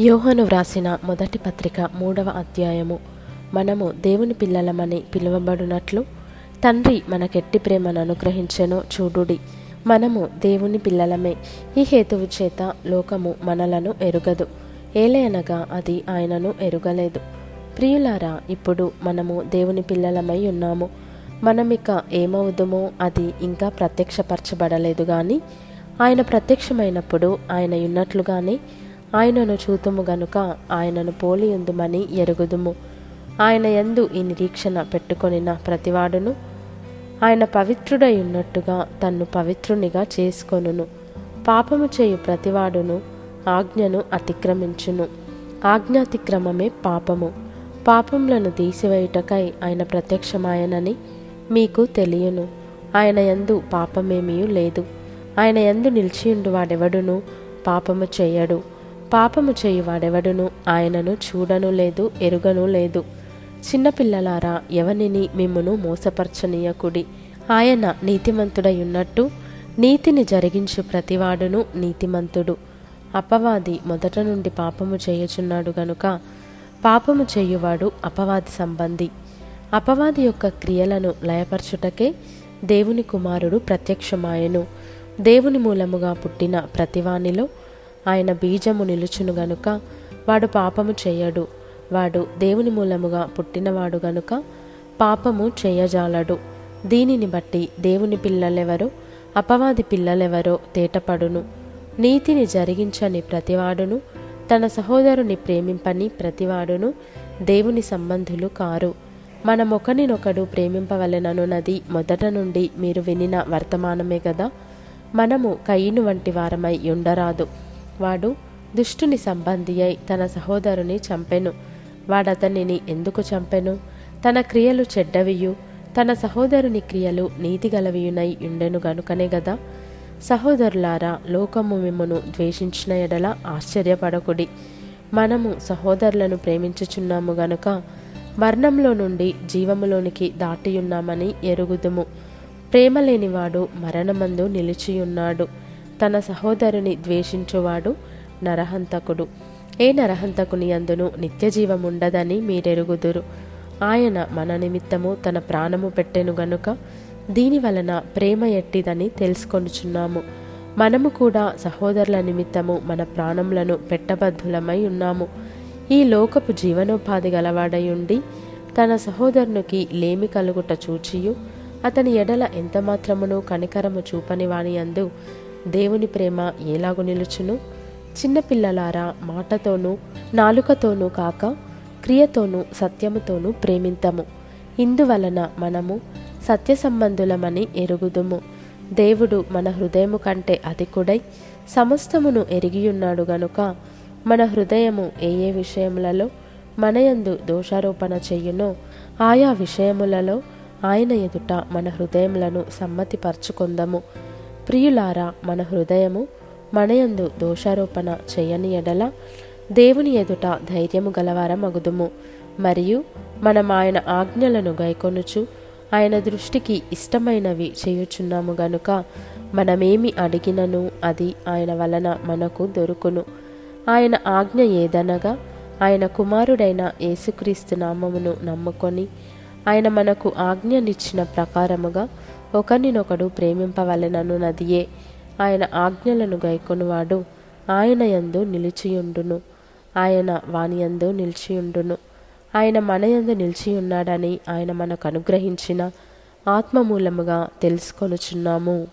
యోహను వ్రాసిన మొదటి పత్రిక మూడవ అధ్యాయము. మనము దేవుని పిల్లలమని పిలువబడినట్లు తండ్రి మనకెట్టి ప్రేమను అనుగ్రహించెనో చూడుడి. మనము దేవుని పిల్లలమే ఈ హేతువు చేత లోకము మనలను ఎరుగదు. ఏలయనగా అది ఆయనను ఎరుగలేదు. ప్రియులారా ఇప్పుడు మనము దేవుని పిల్లలమై ఉన్నాము. మనమిక ఏమవుదుమో అది ఇంకా ప్రత్యక్షపరచబడలేదు కానీ ఆయన ప్రత్యక్షమైనప్పుడు ఆయన ఉన్నట్లుగానే ఆయనను చూతుము గనుక ఆయనను పోలి ఉందుమని ఎరుగుదుము. ఆయన యందు ఈ నిరీక్షణ పెట్టుకొనిన ప్రతివాడును. ఆయన పవిత్రుడై ఉన్నట్టుగా తన్ను పవిత్రునిగా చేసుకొనును. పాపము చేయు ప్రతివాడును ఆజ్ఞను అతిక్రమించును. ఆజ్ఞాతిక్రమమే పాపము. పాపములను తీసివేయుటకై ఆయన ప్రత్యక్షమాయనని మీకు తెలియను. ఆయన యందు పాపమేమీ లేదు. ఆయన యందు నిలిచియుండు వాడెవడును పాపము చేయడు. పాపము చేయువాడెవడును ఆయనను చూడను లేదు ఎరుగను లేదు. చిన్నపిల్లలారా ఎవనిని మిమ్మును మోసపరచనీయకుడి? ఆయన నీతిమంతుడై ఉన్నట్టు నీతిని జరిగించు ప్రతివాడును నీతిమంతుడు. అపవాది మొదట నుండి పాపము చేయుచున్నాడు గనుక పాపము చేయువాడు అపవాది సంబంధి. అపవాది యొక్క క్రియలను లయపరచుటకే దేవుని కుమారుడు ప్రత్యక్షమాయెను. దేవుని మూలముగా పుట్టిన ప్రతివానిలో ఆయన బీజము నిలుచును గనుక వాడు పాపము చేయడు. వాడు దేవుని మూలముగా పుట్టినవాడు గనుక పాపము చేయజాలడు. దీనిని బట్టి దేవుని పిల్లలెవరో అపవాది పిల్లలెవరో తేటపడును. నీతిని జరిగించని ప్రతివాడును తన సహోదరుని ప్రేమింపని ప్రతివాడును దేవుని సంబంధులు కారు. మనమొకనినొకడు ప్రేమింపవలెననున్నది మొదట నుండి మీరు వినిన వర్తమానమే కదా మనము కయ్యను వంటి వారమై ఉండరాదు. వాడు దుష్టుని సంబంధి అయి తన సహోదరుని చంపెను. వాడతనిని ఎందుకు చంపెను? తన క్రియలు చెడ్డవియు తన సహోదరుని క్రియలు నీతిగలవియునై ఉండెను గనుకనే గదా. సహోదరులారా లోకము మిమ్మను ద్వేషించిన ఎడల ఆశ్చర్యపడకుడి. మనము సహోదరులను ప్రేమించుచున్నాము గనుక మరణంలో నుండి జీవములోనికి దాటియున్నామని ఎరుగుదుము. ప్రేమ లేనివాడు మరణమందు నిలిచియున్నాడు. తన సహోదరుని ద్వేషించువాడు నరహంతకుడు. ఏ నరహంతకుని అందును నిత్యజీవముండదని మీరెరుగుదురు. ఆయన మన నిమిత్తము తన ప్రాణము పెట్టెను గనుక దీని వలన ప్రేమ ఎట్టిదని తెలుసుకొనుచున్నాము. మనము కూడా సహోదరుల నిమిత్తము మన ప్రాణములను పెట్టబద్ధులమై ఉన్నాము. ఈ లోకపు జీవనోపాధి గలవాడై ఉండి తన సహోదరునికి లేమి కలుగుట చూచియు అతని ఎడల ఎంతమాత్రమును కనికరము చూపని వాని అందు దేవుని ప్రేమ ఎలాగు నిలుచును? చిన్నపిల్లలారా మాటతోనూ నాలుకతోనూ కాక క్రియతోనూ సత్యముతోనూ ప్రేమింతము. ఇందువలన మనము సత్య సంబంధులమని ఎరుగుదుము. దేవుడు మన హృదయము కంటే అధికుడై సమస్తమును ఎరిగియున్నాడు గనుక మన హృదయము ఏ ఏ విషయములలో మనయందు దోషారోపణ చెయ్యునో ఆయా విషయములలో ఆయన ఎదుట మన హృదయములను సమ్మతిపరచుకొందము. ప్రియులారా మన హృదయము మనయందు దోషారోపణ చేయని ఎడల దేవుని ఎదుట ధైర్యము గలవారమగుదుము. మరియు మనం ఆయన ఆజ్ఞలను గైకొనుచు ఆయన దృష్టికి ఇష్టమైనవి చేయుచున్నాము గనుక మనమేమి అడిగినను అది ఆయన వలన మనకు దొరుకును. ఆయన ఆజ్ఞ ఏదనగా ఆయన కుమారుడైన యేసుక్రీస్తు నామమును నమ్ముకొని ఆయన మనకు ఆజ్ఞనిచ్చిన ప్రకారముగా ఒకరినొకడు ప్రేమింపవలెననున్నదియే. ఆయన ఆజ్ఞలను గైకొనువాడు. ఆయన యందు నిలిచియుండును. ఆయన వానియందు నిలిచియుండును. ఆయన మనయందు నిలిచియున్నాడని ఆయన మనకు అనుగ్రహించిన ఆత్మమూలముగా తెలుసుకొనుచున్నాము.